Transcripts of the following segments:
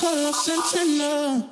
Color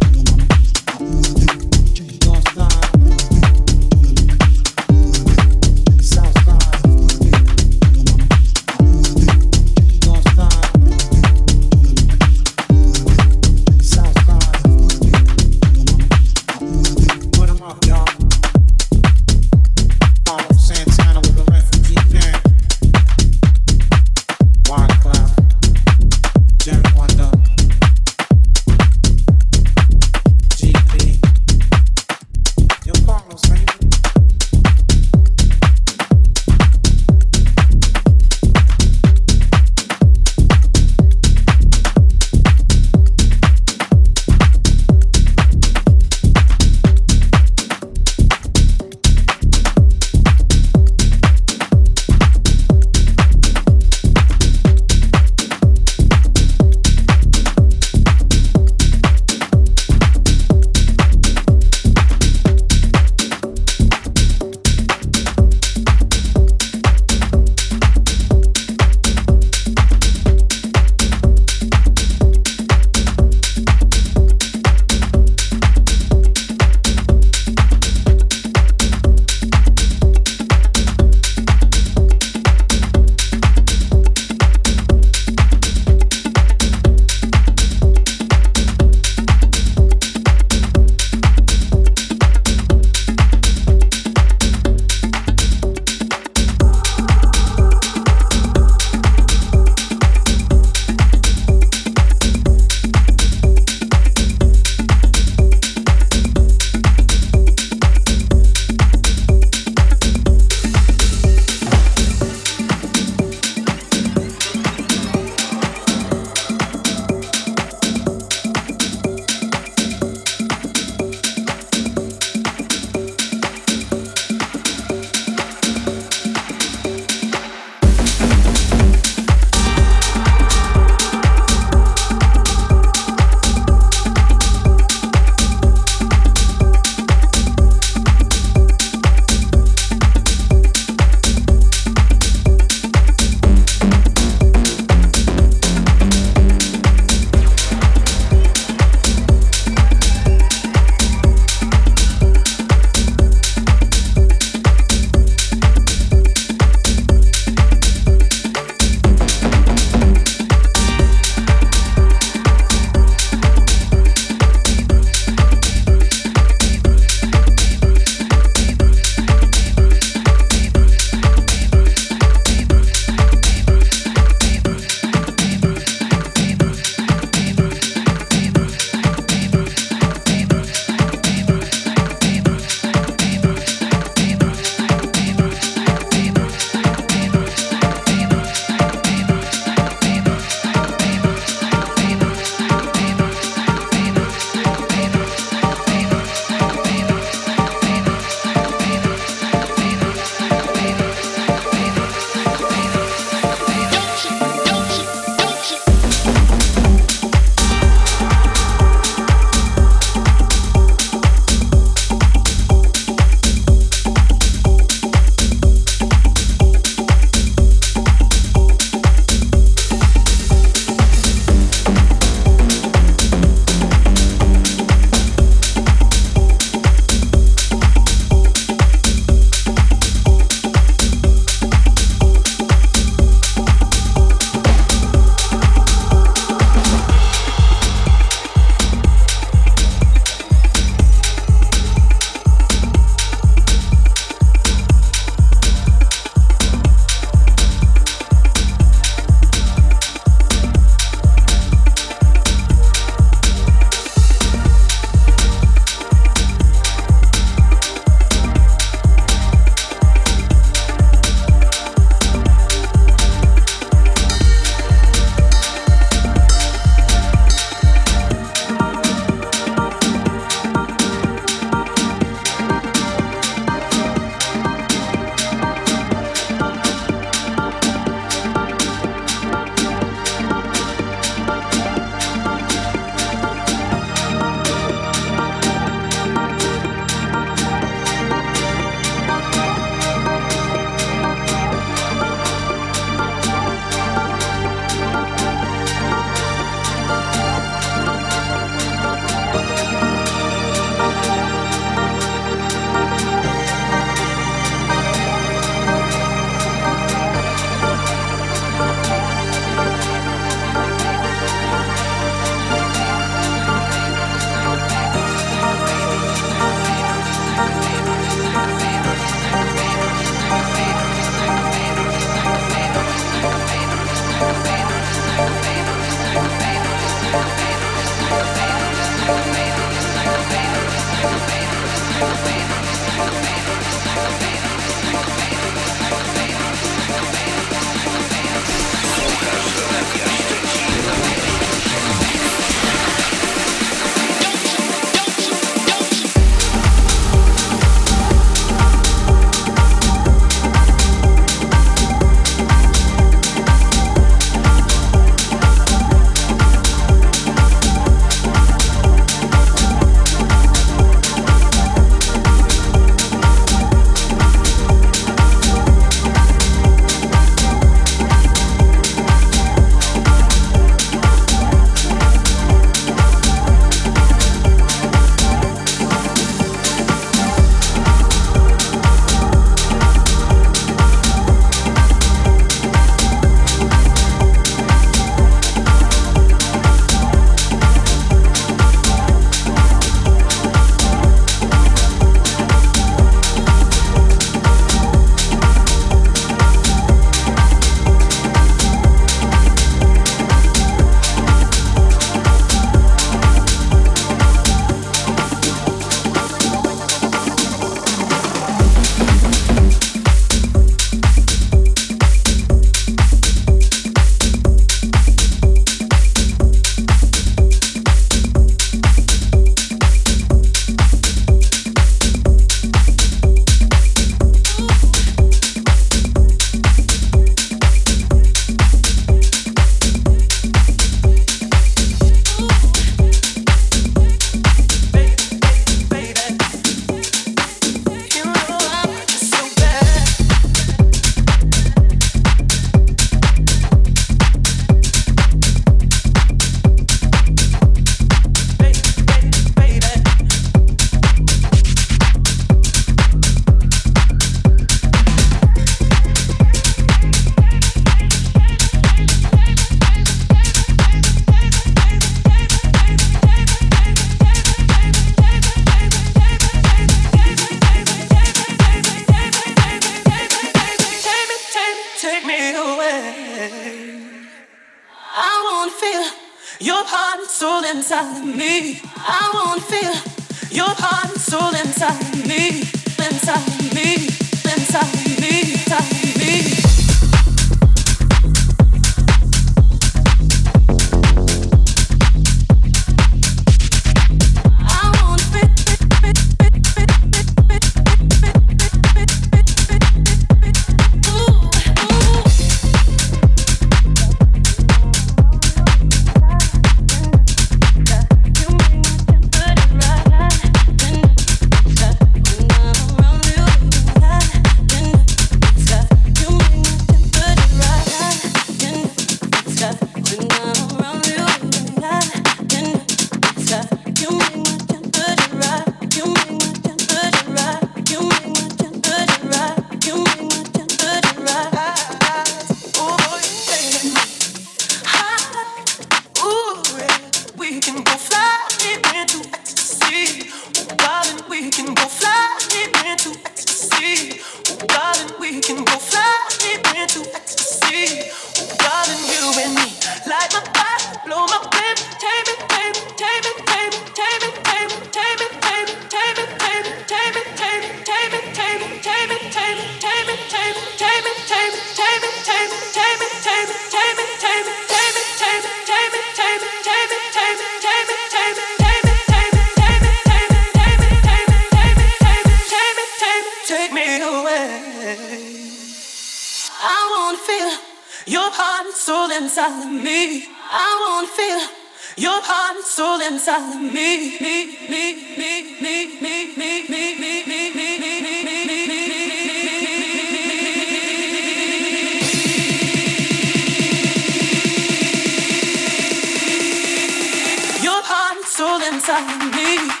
inside of me.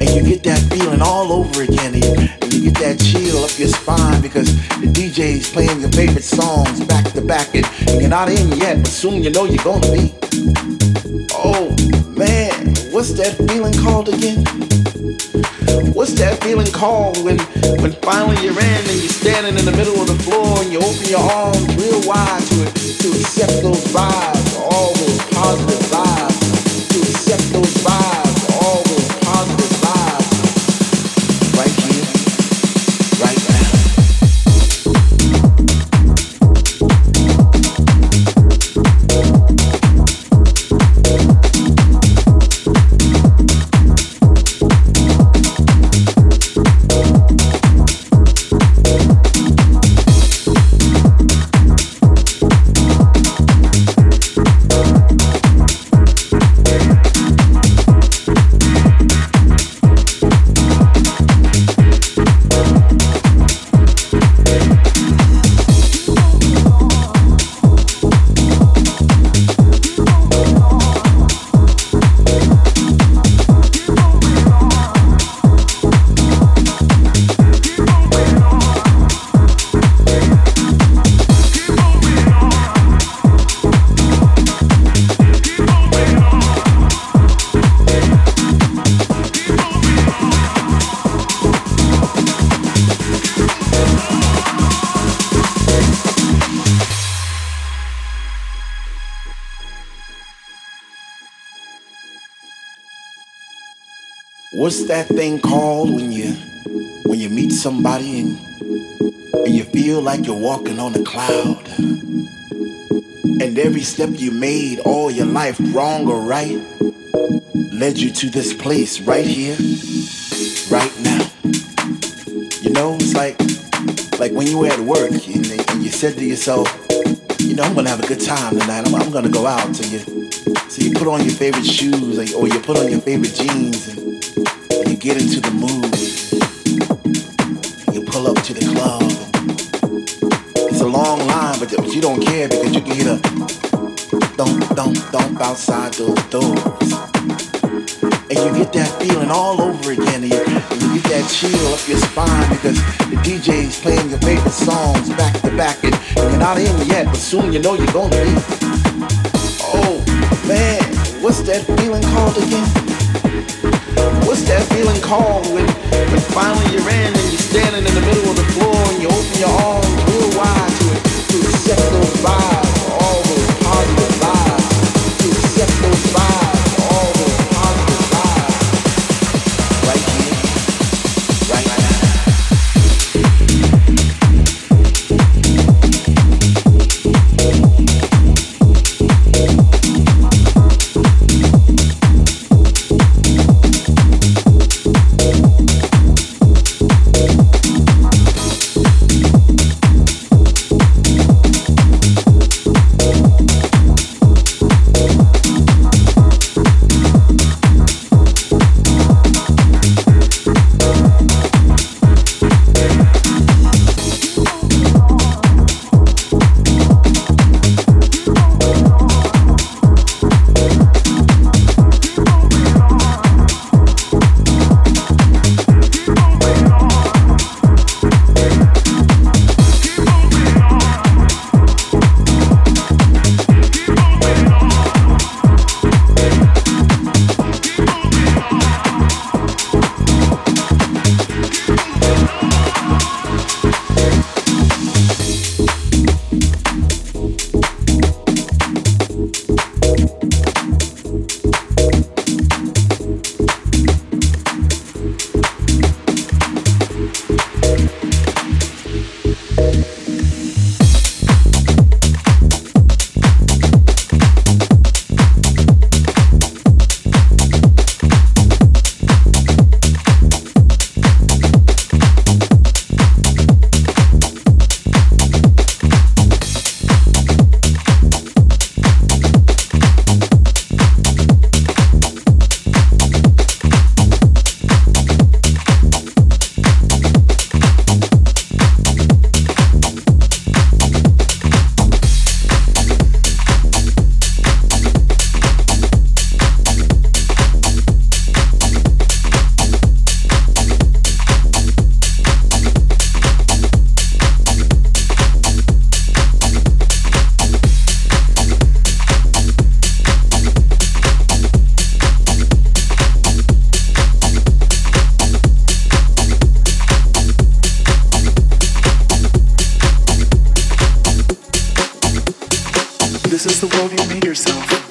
And you get that feeling all over again. And you, and you get that chill up your spine because the DJ's playing your favorite songs back to back. And, and you're not in yet, but soon you know you're gonna be. Oh man, what's that feeling called again? What's that feeling called when when finally you're in and you're standing in the middle of the floor and you open your arms real wide to to accept those vibes, all those positive called when you when you meet somebody and and you feel like you're walking on a cloud? And every step you made all your life, wrong or right, led you to this place right here, right now. You know, it's like like when you were at work and, and you said to yourself, you know, I'm gonna have a good time tonight. I'm, I'm gonna go out. So you so you put on your favorite shoes or, you put on your favorite jeans and get into the mood. You pull up to the club. It's a long line, but, but you don't care because you can hear the thump, thump, thump outside those doors. And you get that feeling all over again. And you, and you get that chill up your spine because the DJ's playing your favorite songs back to back. And, and you're not in yet, but soon you know you're gonna be. Oh man, what's that feeling called again? What's that feeling called when, when finally you're in and you're standing in the middle of the floor and you open your arms real wide to to accept those vibes, this is the world you made yourself.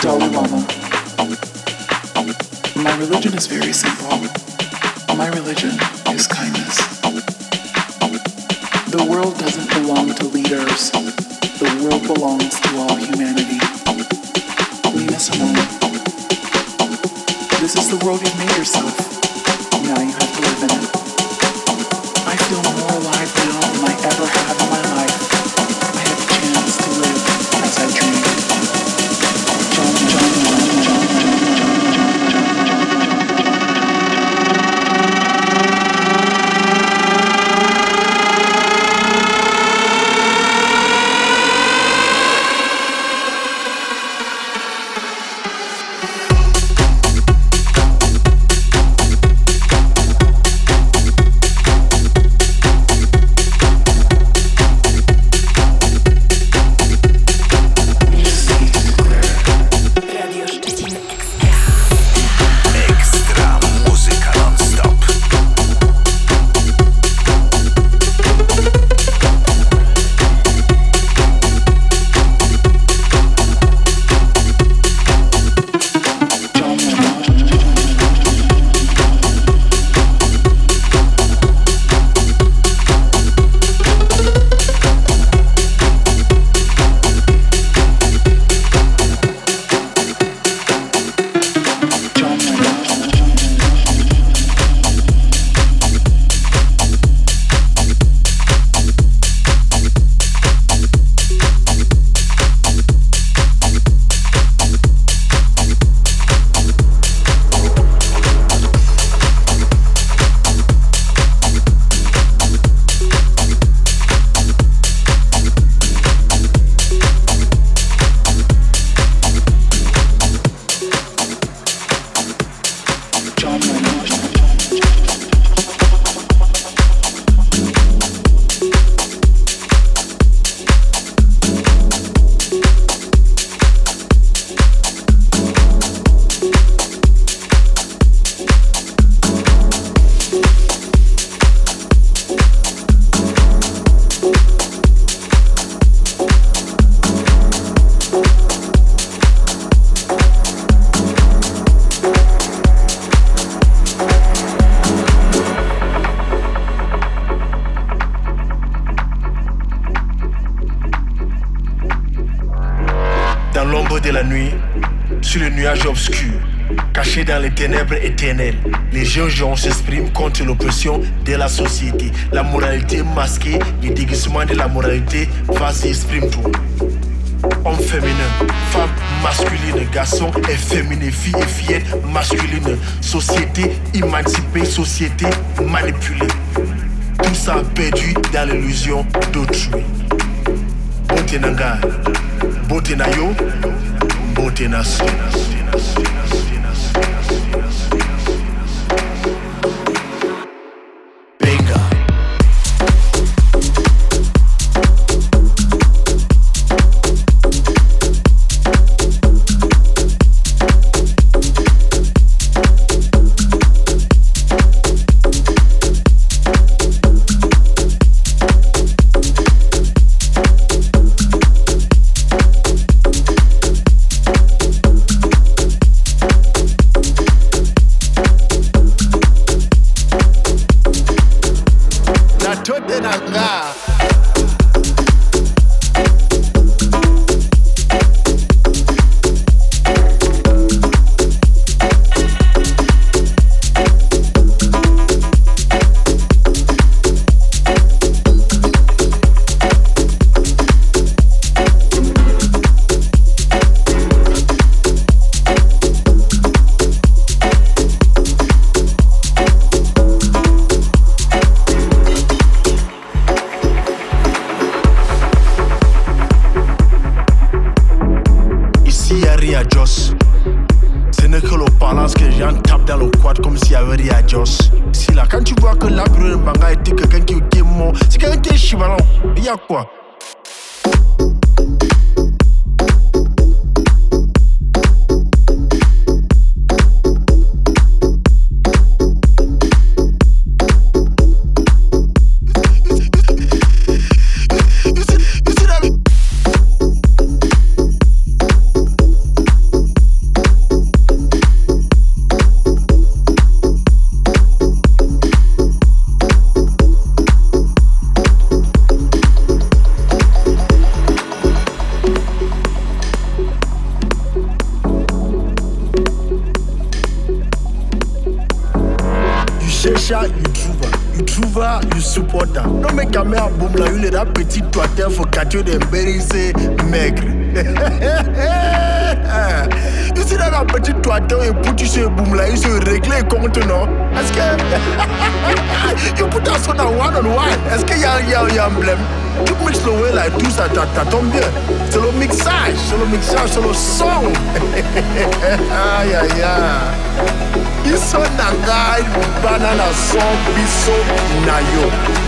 Dalai Lama. My religion is very simple. My religion is kindness. The world doesn't belong to leaders. The world belongs to all humanity. We must alone. This is the world you made yourself. moralité, vas-y, exprime tout. Homme féminin, femme masculine, garçon efféminé, fille et fillette masculine, société émancipée, société manipulée. Tout ça perdu dans l'illusion d'autrui. Botenanga, Botenayo, Botenaso. Checha, you Juva. You Juva, you supporter. No make a mère boum la hule that petit toiteur. Faut catcher des berries, c'est maigre. Eh, eh, eh. You see that petit toiteur, et pour tu sais, boum, là, il se réglé compte, non? Est-ce que. you put us on a one on one. Est-ce qu'il y a, y, a, y a un blême? Tu mixes le way là, tout ça, ça tombe bien. C'est le mixage, c'est le mixage, c'est le son. aïe, aïe, aïe. Iso nanga, banana son, biso, nayo.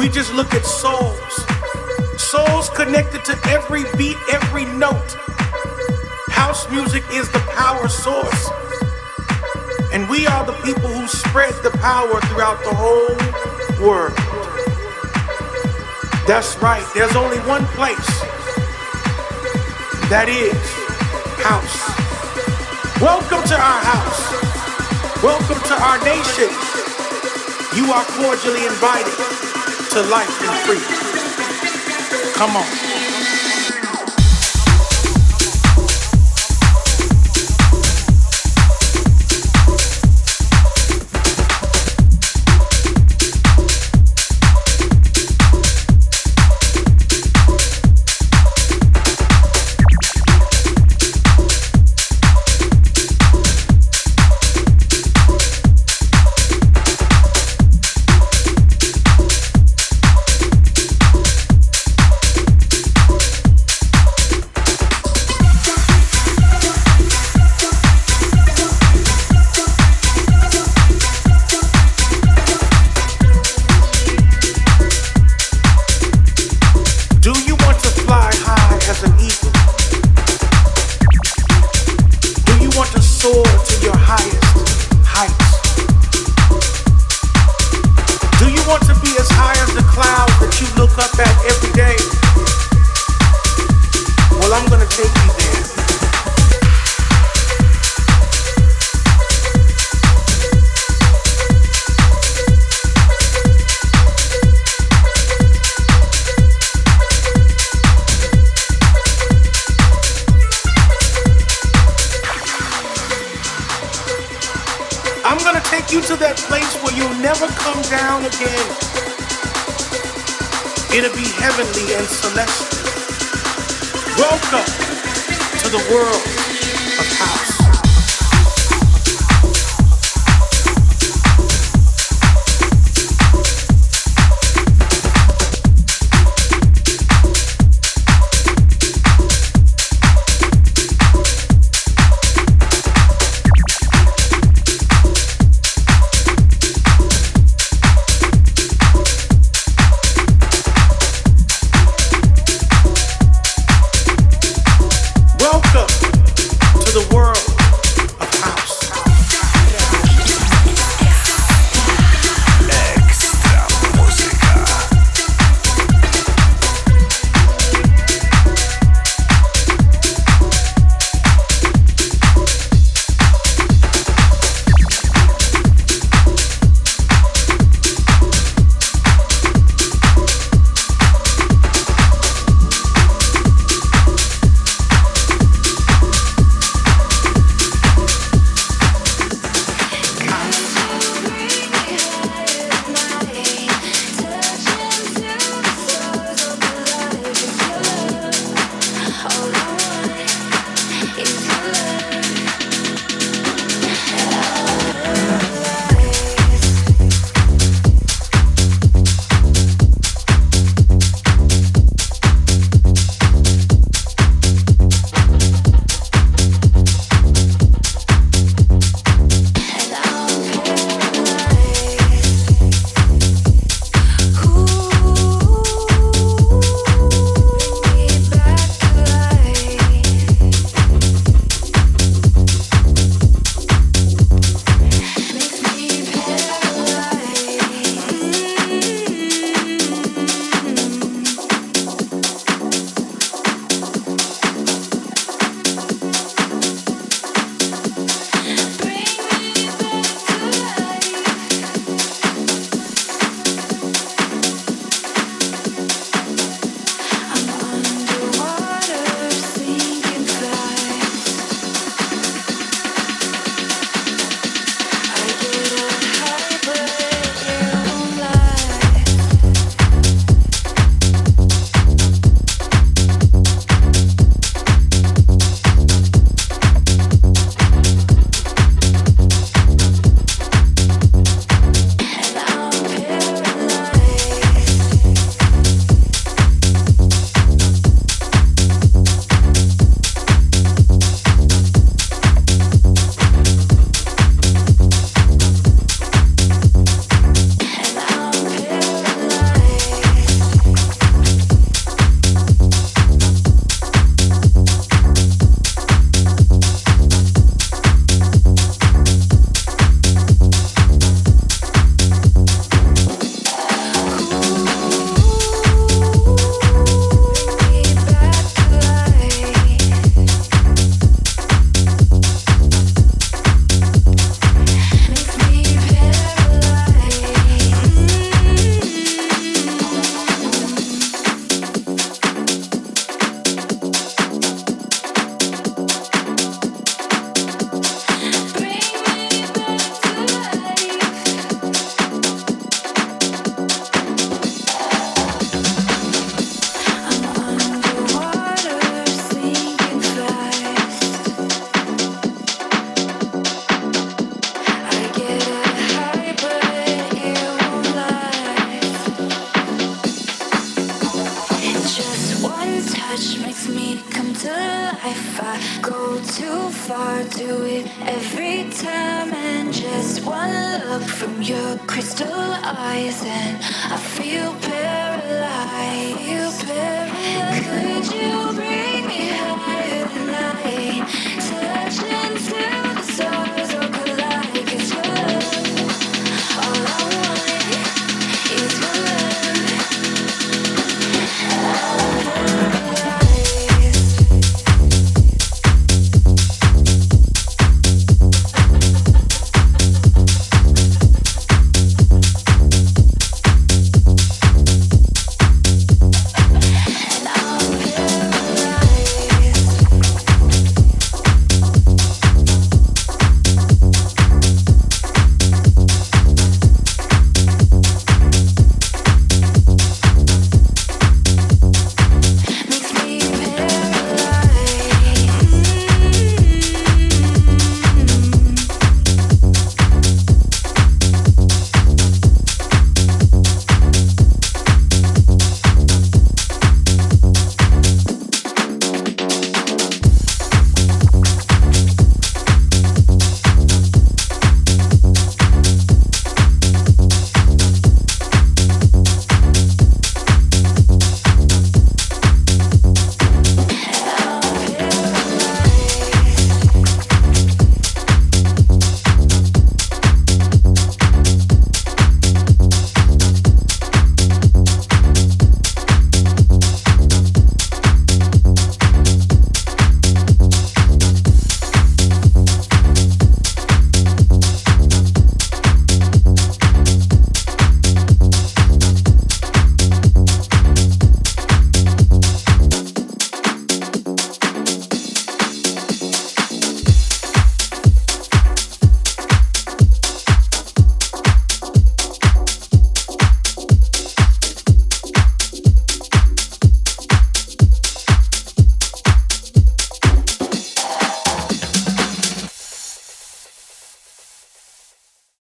we just look at souls. Souls connected to every beat, every note. House music is the power source. And we are the people who spread the power throughout the whole world. That's right. There's only one place. That is house. Welcome to our house. Welcome to our nation. You are cordially invited to life and free. Come on.